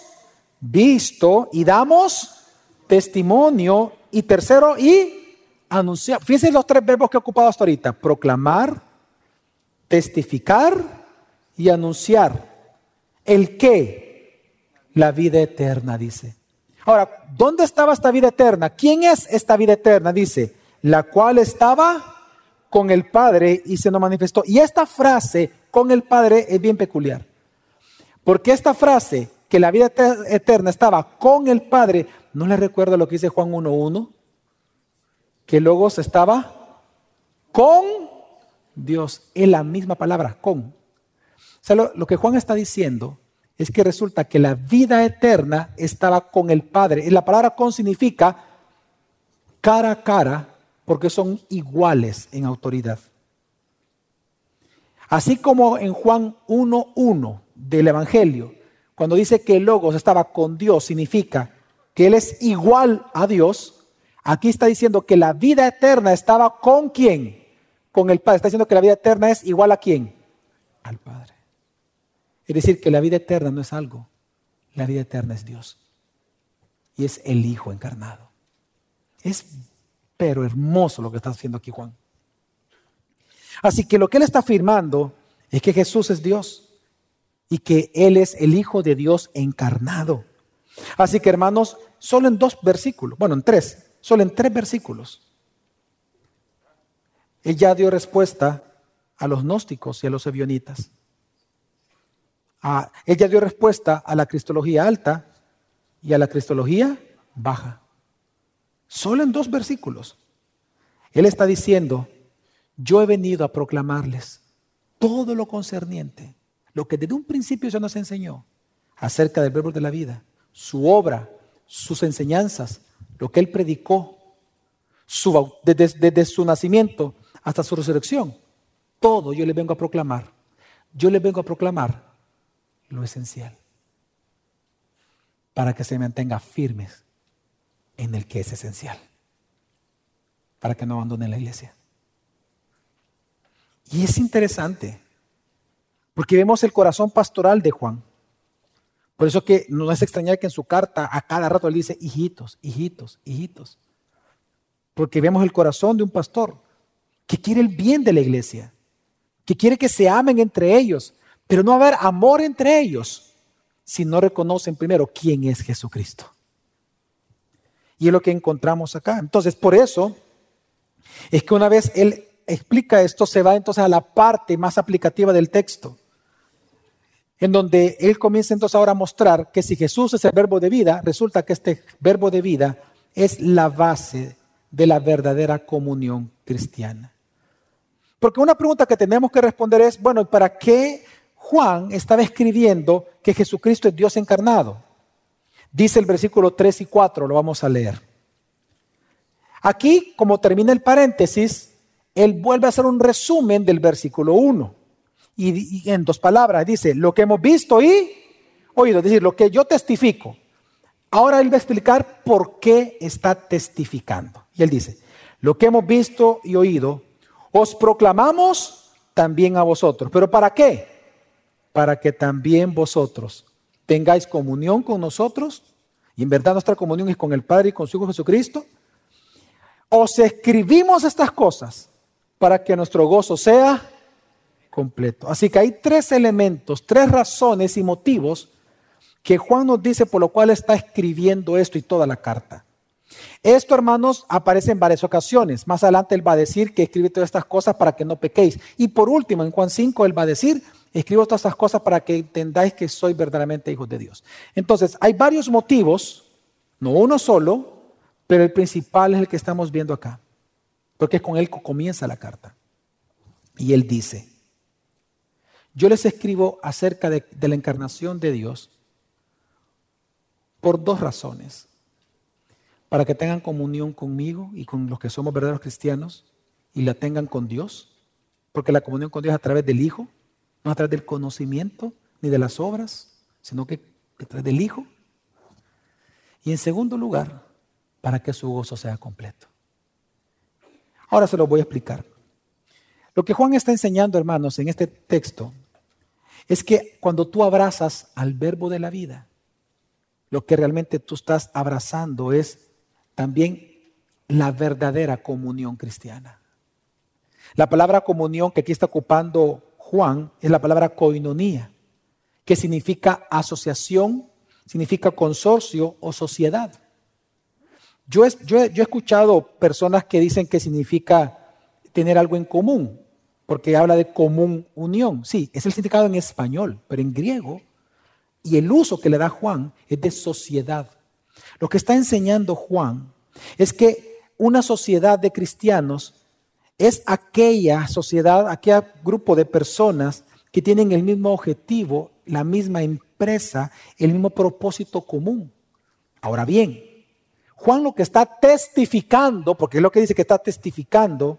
Speaker 1: visto y damos testimonio y tercero y anunciar. Fíjense los tres verbos que he ocupado hasta ahorita, proclamar, testificar y anunciar. ¿El qué? la vida eterna, dice. Ahora, ¿dónde estaba esta vida eterna? ¿Quién es esta vida eterna? Dice, la cual estaba con el Padre y se nos manifestó. Y esta frase, con el Padre, es bien peculiar. Porque esta frase, que la vida eterna estaba con el Padre, ¿no le recuerdo lo que dice Juan 1.1? Que luego se estaba con Dios. Es la misma palabra, con. O sea, lo que Juan está diciendo es que resulta que la vida eterna estaba con el Padre. Y la palabra con significa cara a cara, porque son iguales en autoridad. Así como en Juan 1.1 del Evangelio, cuando dice que el Logos estaba con Dios, significa que Él es igual a Dios. Aquí está diciendo que la vida eterna estaba con quién? Con el Padre. Está diciendo que la vida eterna es igual a quién? Al Padre. Es decir, que la vida eterna no es algo, la vida eterna es Dios. Y es el Hijo encarnado. Es pero hermoso lo que está haciendo aquí Juan. Así que lo que él está afirmando es que Jesús es Dios y que Él es el Hijo de Dios encarnado. Así que hermanos, solo en dos versículos, bueno, en tres, solo en tres versículos, Él ya dio respuesta a los gnósticos y a los evionitas ella dio respuesta a la cristología alta y a la cristología baja. Solo en dos versículos. Él está diciendo, yo he venido a proclamarles todo lo concerniente, lo que desde un principio se nos enseñó acerca del verbo de la vida, su obra, sus enseñanzas, lo que él predicó, desde, su nacimiento hasta su resurrección. Todo yo le vengo a proclamar. Yo le vengo a proclamar lo esencial para que se mantenga firmes en el que es esencial, para que no abandonen la iglesia. Y es interesante, porque vemos el corazón pastoral de Juan. Por eso que no es extrañar que en su carta a cada rato él dice, hijitos, hijitos, hijitos. Porque vemos el corazón de un pastor que quiere el bien de la iglesia, que quiere que se amen entre ellos, pero no haber amor entre ellos si no reconocen primero quién es Jesucristo. Y es lo que encontramos acá. Entonces, por eso es que una vez él explica esto, se va entonces a la parte más aplicativa del texto, en donde él comienza entonces ahora a mostrar que si Jesús es el verbo de vida, resulta que este verbo de vida es la base de la verdadera comunión cristiana. Porque una pregunta que tenemos que responder es, bueno, ¿para qué Juan estaba escribiendo que Jesucristo es Dios encarnado. Dice el versículo 3 y 4, lo vamos a leer. Aquí, como termina el paréntesis, él vuelve a hacer un resumen del versículo 1. Y, en dos palabras dice, lo que hemos visto y oído, es decir, lo que yo testifico. Ahora él va a explicar por qué está testificando. Y él dice, lo que hemos visto y oído, os proclamamos también a vosotros. ¿Pero para qué? para que también vosotros tengáis comunión con nosotros, y en verdad nuestra comunión es con el Padre y con su Hijo Jesucristo, os escribimos estas cosas para que nuestro gozo sea completo. Así que hay tres elementos, tres razones y motivos que Juan nos dice por lo cual está escribiendo esto y toda la carta. Esto, hermanos, aparece en varias ocasiones. Más adelante él va a decir que escribe todas estas cosas para que no pequéis. Y por último, en Juan 5, él va a decir, escribo todas estas cosas para que entendáis que soy verdaderamente hijos de Dios. Entonces, hay varios motivos, no uno solo, pero el principal es el que estamos viendo acá. Porque es con él que comienza la carta. Y él dice, yo les escribo acerca de, la encarnación de Dios por dos razones para que tengan comunión conmigo y con los que somos verdaderos cristianos y la tengan con Dios, porque la comunión con Dios es a través del Hijo, no a través del conocimiento ni de las obras, sino que a través del Hijo. Y en segundo lugar, para que su gozo sea completo. Ahora se lo voy a explicar. Lo que Juan está enseñando, hermanos, en este texto, es que cuando tú abrazas al verbo de la vida, lo que realmente tú estás abrazando es también la verdadera comunión cristiana. La palabra comunión que aquí está ocupando Juan es la palabra koinonía, que significa asociación, significa consorcio o sociedad. Yo yo, he, escuchado personas que dicen que significa tener algo en común, porque habla de común unión. Sí, es el significado en español, pero en griego, y el uso que le da Juan es de sociedad. Lo que está enseñando Juan es que una sociedad de cristianos es aquella sociedad, aquel grupo de personas que tienen el mismo objetivo, la misma empresa, el mismo propósito común. Ahora bien, Juan lo que está testificando, porque es lo que dice que está testificando,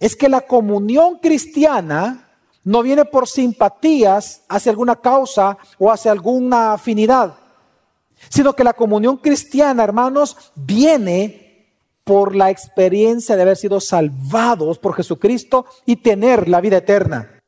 Speaker 1: es que la comunión cristiana no viene por simpatías hacia alguna causa o hacia alguna afinidad sino que la comunión cristiana, hermanos, viene por la experiencia de haber sido salvados por Jesucristo y tener la vida eterna.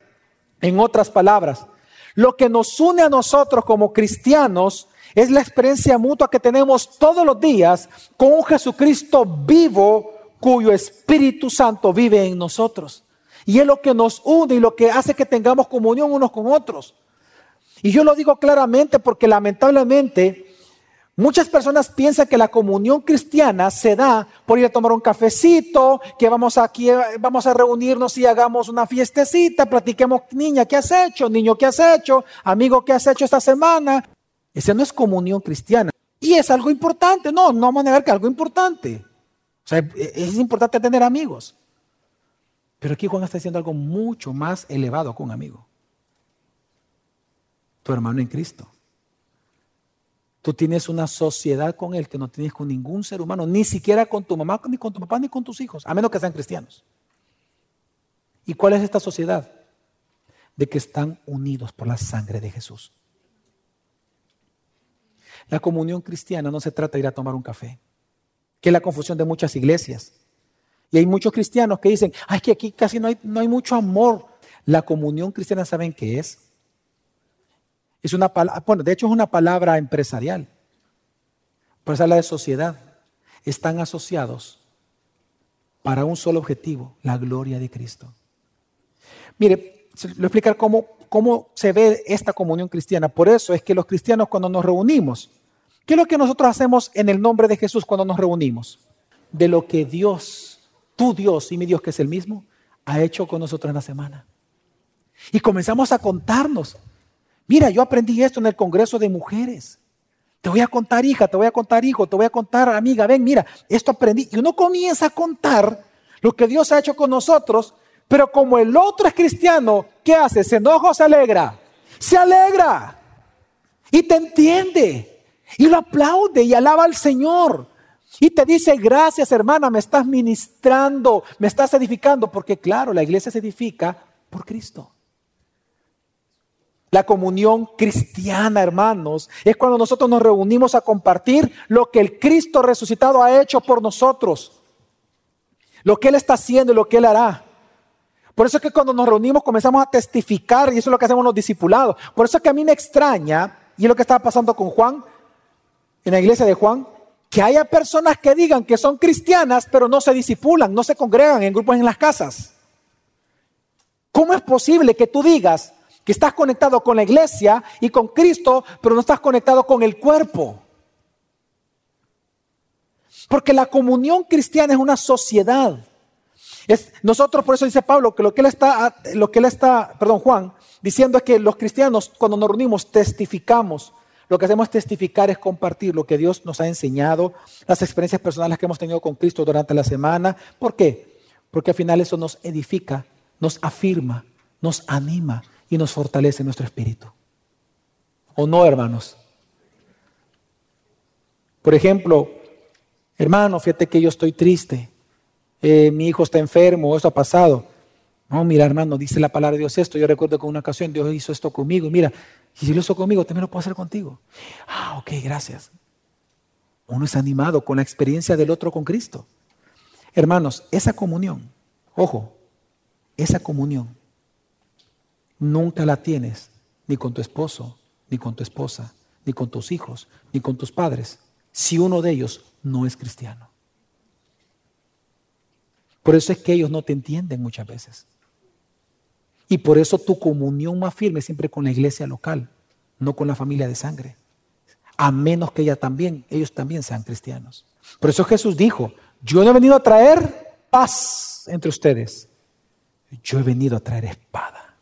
Speaker 1: En otras palabras, lo que nos une a nosotros como cristianos es la experiencia mutua que tenemos todos los días con un Jesucristo vivo cuyo Espíritu Santo vive en nosotros. Y es lo que nos une y lo que hace que tengamos comunión unos con otros. Y yo lo digo claramente porque lamentablemente Muchas personas piensan que la comunión cristiana se da por ir a tomar un cafecito, que vamos aquí, vamos a reunirnos y hagamos una fiestecita, platiquemos, niña, ¿qué has hecho? Niño, ¿qué has hecho? Amigo, ¿qué has hecho esta semana? Esa no es comunión cristiana. Y es algo importante, no, no vamos a negar que es algo importante. O sea, es importante tener amigos. Pero aquí Juan está diciendo algo mucho más elevado que un amigo. Tu hermano en Cristo. Tú tienes una sociedad con Él que no tienes con ningún ser humano, ni siquiera con tu mamá, ni con tu papá, ni con tus hijos, a menos que sean cristianos. ¿Y cuál es esta sociedad? De que están unidos por la sangre de Jesús. La comunión cristiana no se trata de ir a tomar un café, que es la confusión de muchas iglesias. Y hay muchos cristianos que dicen, ay, que aquí casi no hay, no hay mucho amor. La comunión cristiana, ¿saben qué es? Es una bueno, de hecho es una palabra empresarial. Pero es la de sociedad. Están asociados para un solo objetivo, la gloria de Cristo. Mire, le voy a explicar cómo, cómo se ve esta comunión cristiana. Por eso es que los cristianos cuando nos reunimos, ¿qué es lo que nosotros hacemos en el nombre de Jesús cuando nos reunimos? De lo que Dios, tu Dios y mi Dios que es el mismo, ha hecho con nosotros en la semana. Y comenzamos a contarnos Mira, yo aprendí esto en el Congreso de Mujeres. Te voy a contar, hija, te voy a contar, hijo, te voy a contar, amiga, ven, mira, esto aprendí. Y uno comienza a contar lo que Dios ha hecho con nosotros, pero como el otro es cristiano, ¿qué hace? ¿Se enoja o se alegra? Se alegra. Y te entiende. Y lo aplaude y alaba al Señor. Y te dice, gracias hermana, me estás ministrando, me estás edificando, porque claro, la iglesia se edifica por Cristo. La comunión cristiana, hermanos, es cuando nosotros nos reunimos a compartir lo que el Cristo resucitado ha hecho por nosotros. Lo que Él está haciendo y lo que Él hará. Por eso es que cuando nos reunimos comenzamos a testificar y eso es lo que hacemos los discipulados. Por eso es que a mí me extraña, y es lo que estaba pasando con Juan, en la iglesia de Juan, que haya personas que digan que son cristianas, pero no se disipulan, no se congregan en grupos en las casas. ¿Cómo es posible que tú digas, que estás conectado con la iglesia y con Cristo, pero no estás conectado con el cuerpo. Porque la comunión cristiana es una sociedad. Es, nosotros, por eso dice Pablo, que lo que él está, lo que él está, perdón, Juan, diciendo es que los cristianos, cuando nos reunimos, testificamos. Lo que hacemos testificar es compartir lo que Dios nos ha enseñado, las experiencias personales que hemos tenido con Cristo durante la semana. ¿Por qué? Porque al final eso nos edifica, nos afirma, nos anima y nos fortalece nuestro espíritu. ¿O no, hermanos? Por ejemplo, hermano, fíjate que yo estoy triste. Eh, mi hijo está enfermo, esto ha pasado. No, mira, hermano, dice la palabra de Dios esto. Yo recuerdo que en una ocasión Dios hizo esto conmigo. Y si lo hizo conmigo, también lo puedo hacer contigo. Ah, ok, gracias. Uno es animado con la experiencia del otro con Cristo. Hermanos, esa comunión, ojo, esa comunión nunca la tienes ni con tu esposo, ni con tu esposa, ni con tus hijos, ni con tus padres, si uno de ellos no es cristiano. Por eso es que ellos no te entienden muchas veces. Y por eso tu comunión más firme siempre con la iglesia local, no con la familia de sangre. A menos que ella también, ellos también sean cristianos. Por eso Jesús dijo, yo no he venido a traer paz entre ustedes. Yo he venido a traer espada.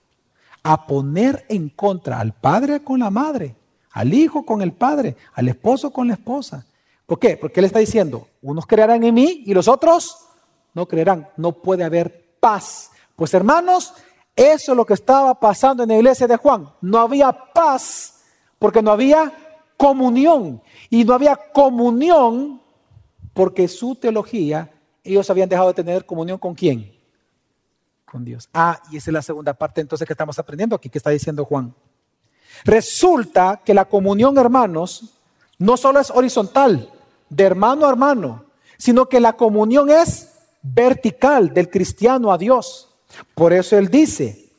Speaker 1: A poner en contra al padre con la madre, al hijo con el padre, al esposo con la esposa. ¿Por qué? Porque él está diciendo, unos creerán en mí y los otros no creerán. No puede haber paz. Pues hermanos, eso es lo que estaba pasando en la iglesia de Juan. No había paz porque no había comunión. Y no había comunión porque su teología, ellos habían dejado de tener comunión con quién? Con Dios. Ah, y esa es la segunda parte entonces que estamos aprendiendo aquí, que está diciendo Juan. Resulta que la comunión, hermanos, no solo es horizontal, de hermano a hermano, sino que la comunión es vertical del cristiano a Dios. Por eso Él dice,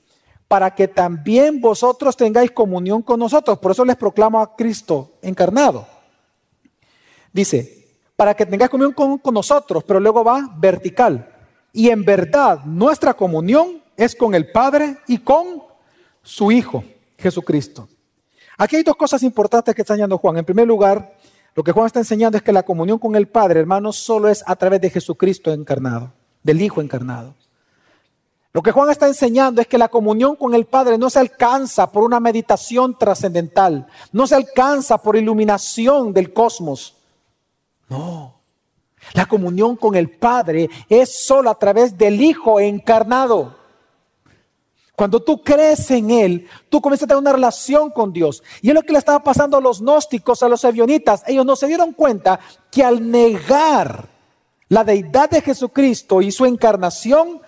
Speaker 1: para que también vosotros tengáis comunión con nosotros. Por eso les proclamo a Cristo encarnado. Dice, para que tengáis comunión con, con nosotros, pero luego va vertical. Y en verdad nuestra comunión es con el Padre y con su Hijo, Jesucristo. Aquí hay dos cosas importantes que está enseñando Juan. En primer lugar, lo que Juan está enseñando es que la comunión con el Padre, hermanos, solo es a través de Jesucristo encarnado, del Hijo encarnado. Lo que Juan está enseñando es que la comunión con el Padre no se alcanza por una meditación trascendental, no se alcanza por iluminación del cosmos. No. La comunión con el Padre es solo a través del Hijo encarnado. Cuando tú crees en Él, tú comienzas a tener una relación con Dios. Y es lo que le estaba pasando a los gnósticos, a los evionitas. Ellos no se dieron cuenta que al negar la deidad de Jesucristo y su encarnación,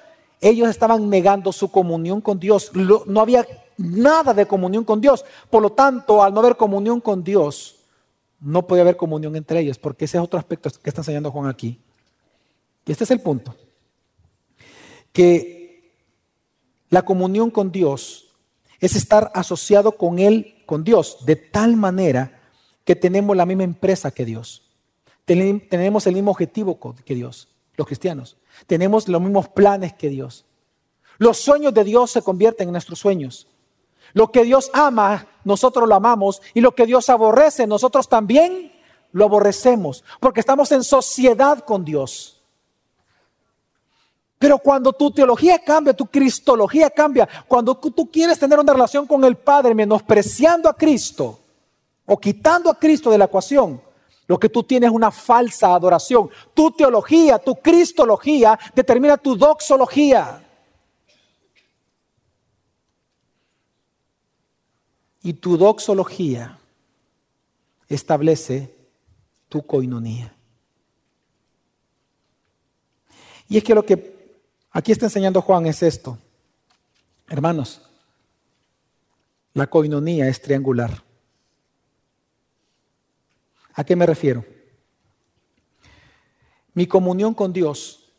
Speaker 1: ellos estaban negando su comunión con Dios. No había nada de comunión con Dios. Por lo tanto, al no haber comunión con Dios, no podía haber comunión entre ellos, porque ese es otro aspecto que está enseñando Juan aquí. Y este es el punto. Que la comunión con Dios es estar asociado con Él, con Dios, de tal manera que tenemos la misma empresa que Dios. Tenemos el mismo objetivo que Dios, los cristianos. Tenemos los mismos planes que Dios. Los sueños de Dios se convierten en nuestros sueños. Lo que Dios ama, nosotros lo amamos. Y lo que Dios aborrece, nosotros también lo aborrecemos. Porque estamos en sociedad con Dios. Pero cuando tu teología cambia, tu cristología cambia, cuando tú quieres tener una relación con el Padre menospreciando a Cristo o quitando a Cristo de la ecuación, lo que tú tienes es una falsa adoración. Tu teología, tu cristología determina tu doxología. Y tu doxología establece tu coinonía. Y es que lo que Aquí está enseñando Juan es esto. Hermanos, la coinonía es triangular. ¿A qué me refiero? Mi comunión con Dios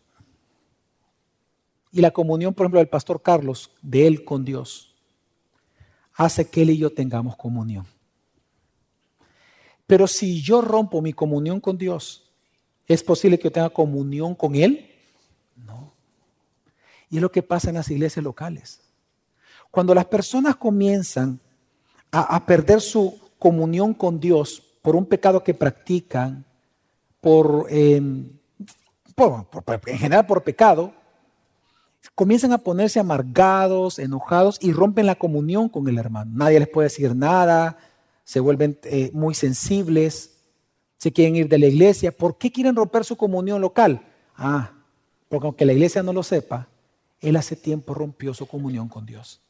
Speaker 1: y la comunión, por ejemplo, del pastor Carlos, de él con Dios, hace que él y yo tengamos comunión. Pero si yo rompo mi comunión con Dios, ¿es posible que yo tenga comunión con él? Y es lo que pasa en las iglesias locales. Cuando las personas comienzan a, perder su comunión con Dios por un pecado que practican, por, em, en general por pecado, comienzan a ponerse amargados, enojados y rompen la comunión con el hermano. Nadie les puede decir nada, se vuelven eh, muy sensibles, se quieren ir de la iglesia. ¿Por qué quieren romper su comunión local? Ah, porque aunque la iglesia no lo sepa, él hace tiempo rompió su comunión con Dios.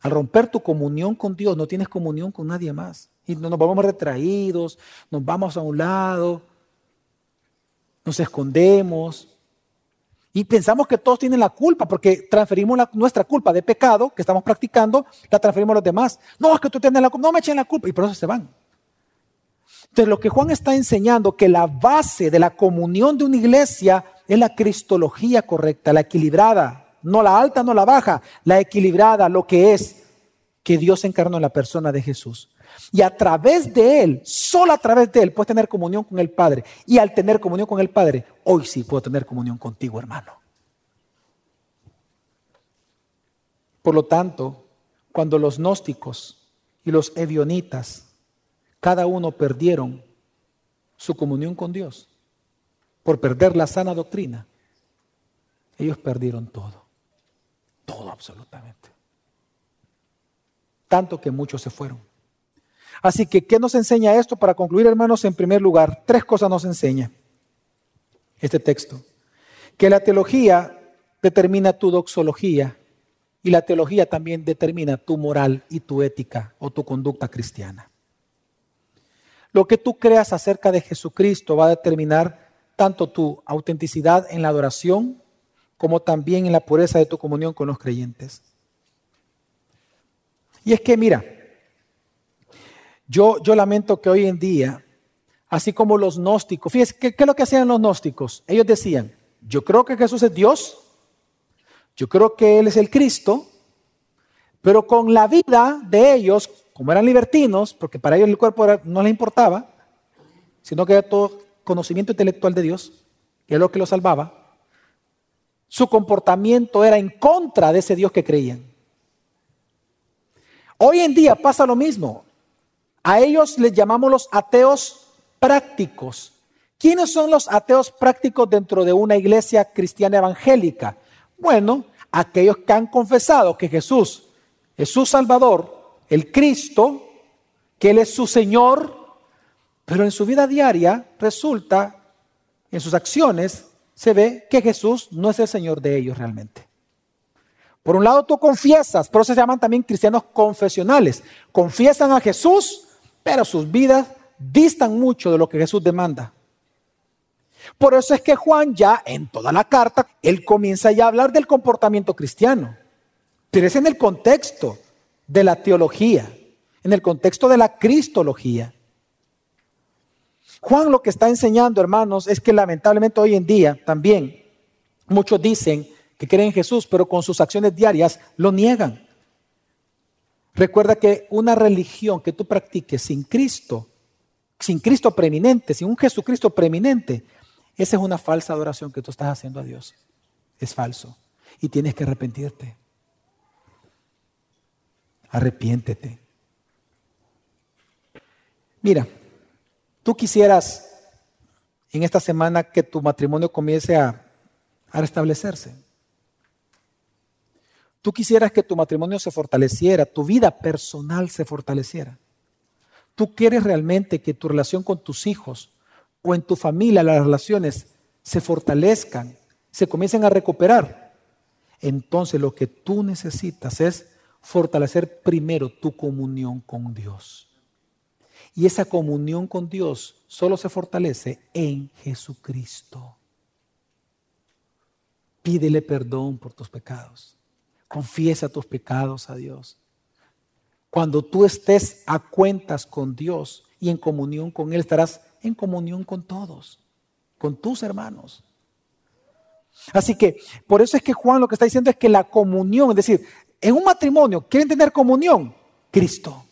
Speaker 1: Al romper tu comunión con Dios, no tienes comunión con nadie más. Y nos vamos retraídos, nos vamos a un lado, nos escondemos. Y pensamos que todos tienen la culpa porque transferimos nuestra culpa de pecado que estamos practicando, la transferimos a los demás. No, es que tú tienes la culpa, no me echen la culpa y por eso se van. Entonces lo que Juan está enseñando, que la base de la comunión de una iglesia es la cristología correcta, la equilibrada, no la alta, no la baja, la equilibrada, lo que es que Dios encarnó en la persona de Jesús. Y a través de Él, solo a través de Él, puedes tener comunión con el Padre. Y al tener comunión con el Padre, hoy sí puedo tener comunión contigo, hermano. Por lo tanto, cuando los gnósticos y los evionitas, cada uno perdieron su comunión con Dios por perder la sana doctrina, ellos perdieron todo. Todo absolutamente. Tanto que muchos se fueron. Así que, ¿qué nos enseña esto? Para concluir, hermanos, en primer lugar, tres cosas nos enseña este texto. Que la teología determina tu doxología y la teología también determina tu moral y tu ética o tu conducta cristiana. Lo que tú creas acerca de Jesucristo va a determinar tanto tu autenticidad en la adoración como también en la pureza de tu comunión con los creyentes. Y es que, mira, yo, lamento que hoy en día, así como los gnósticos, fíjense, ¿qué, ¿qué es lo que hacían los gnósticos? Ellos decían, yo creo que Jesús es Dios, yo creo que Él es el Cristo, pero con la vida de ellos, como eran libertinos, porque para ellos el cuerpo no les importaba, sino que era todo conocimiento intelectual de Dios, que es lo que los salvaba, su comportamiento era en contra de ese Dios que creían. Hoy en día pasa lo mismo. A ellos les llamamos los ateos prácticos. ¿Quiénes son los ateos prácticos dentro de una iglesia cristiana evangélica? Bueno, aquellos que han confesado que Jesús es su Salvador, el Cristo, que Él es su Señor, pero en su vida diaria resulta, en sus acciones, se ve que Jesús no es el Señor de ellos realmente. Por un lado tú confiesas, por eso se llaman también cristianos confesionales. Confiesan a Jesús, pero sus vidas distan mucho de lo que Jesús demanda. Por eso es que Juan ya en toda la carta, él comienza ya a hablar del comportamiento cristiano. Pero es en el contexto de la teología, en el contexto de la cristología. Juan lo que está enseñando, hermanos, es que lamentablemente hoy en día también muchos dicen que creen en Jesús, pero con sus acciones diarias lo niegan. Recuerda que una religión que tú practiques sin Cristo, sin Cristo preeminente, sin un Jesucristo preeminente, esa es una falsa adoración que tú estás haciendo a Dios. Es falso. Y tienes que arrepentirte. Arrepiéntete. Mira, tú quisieras en esta semana que tu matrimonio comience a, restablecerse. Tú quisieras que tu matrimonio se fortaleciera, tu vida personal se fortaleciera. Tú quieres realmente que tu relación con tus hijos o en tu familia, las relaciones se fortalezcan, se comiencen a recuperar. Entonces lo que tú necesitas es fortalecer primero tu comunión con Dios. Y esa comunión con Dios solo se fortalece en Jesucristo. Pídele perdón por tus pecados. Confiesa tus pecados a Dios. Cuando tú estés a cuentas con Dios y en comunión con Él, estarás en comunión con todos, con tus hermanos. Así que por eso es que Juan lo que está diciendo es que la comunión, es decir, en un matrimonio, ¿quieren tener comunión? Cristo.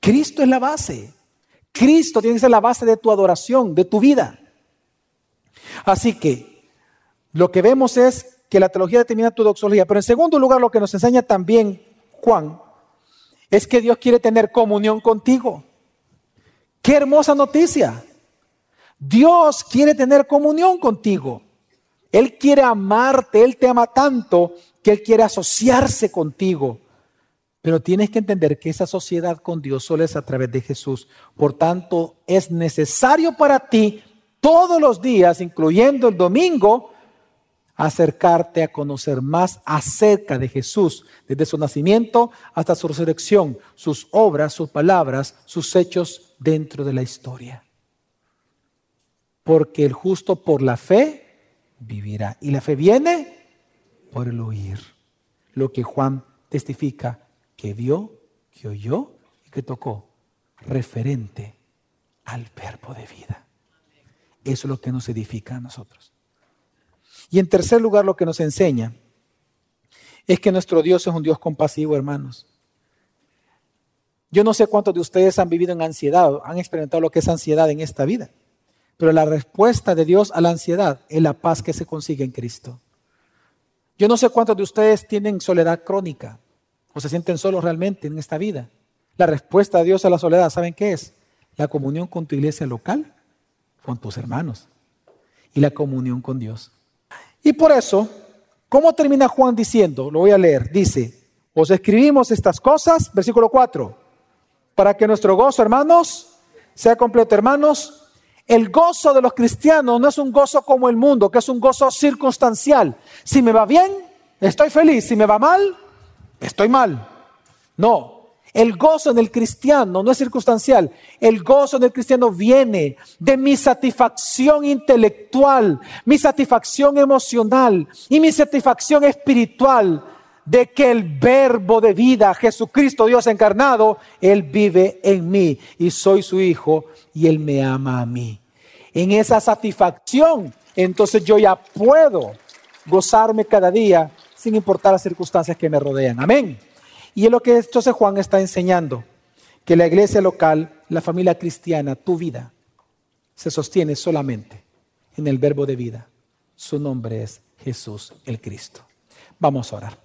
Speaker 1: Cristo es la base. Cristo tiene que ser la base de tu adoración, de tu vida. Así que lo que vemos es que la teología determina tu doxología. Pero en segundo lugar, lo que nos enseña también Juan es que Dios quiere tener comunión contigo. Qué hermosa noticia. Dios quiere tener comunión contigo. Él quiere amarte, Él te ama tanto que Él quiere asociarse contigo. Pero tienes que entender que esa sociedad con Dios solo es a través de Jesús. Por tanto, es necesario para ti todos los días, incluyendo el domingo, acercarte a conocer más acerca de Jesús, desde su nacimiento hasta su resurrección, sus obras, sus palabras, sus hechos dentro de la historia. Porque el justo por la fe vivirá. Y la fe viene por el oír. Lo que Juan testifica que vio, que oyó y que tocó, referente al verbo de vida. Eso es lo que nos edifica a nosotros. Y en tercer lugar, lo que nos enseña es que nuestro Dios es un Dios compasivo, hermanos. Yo no sé cuántos de ustedes han vivido en ansiedad, han experimentado lo que es ansiedad en esta vida. Pero la respuesta de Dios a la ansiedad es la paz que se consigue en Cristo. Yo no sé cuántos de ustedes tienen soledad crónica o se sienten solos realmente en esta vida. La respuesta de Dios a la soledad, ¿saben qué es? La comunión con tu iglesia local, con tus hermanos y la comunión con Dios. Y por eso, ¿cómo termina Juan diciendo? Lo voy a leer. Dice, os escribimos estas cosas, versículo 4, para que nuestro gozo, hermanos, sea completo, hermanos, el gozo de los cristianos no es un gozo como el mundo, que es un gozo circunstancial. Si me va bien, estoy feliz. Si me va mal, estoy mal. No. El gozo en el cristiano no es circunstancial. El gozo en el cristiano viene de mi satisfacción intelectual, mi satisfacción emocional y mi satisfacción espiritual de que el verbo de vida, Jesucristo Dios encarnado, Él vive en mí y soy su hijo y Él me ama a mí. En esa satisfacción, entonces yo ya puedo gozarme cada día sin importar las circunstancias que me rodean. Amén. Y es lo que entonces Juan está enseñando, que la iglesia local, la familia cristiana, tu vida, se sostiene solamente en el verbo de vida. Su nombre es Jesús el Cristo. Vamos a orar.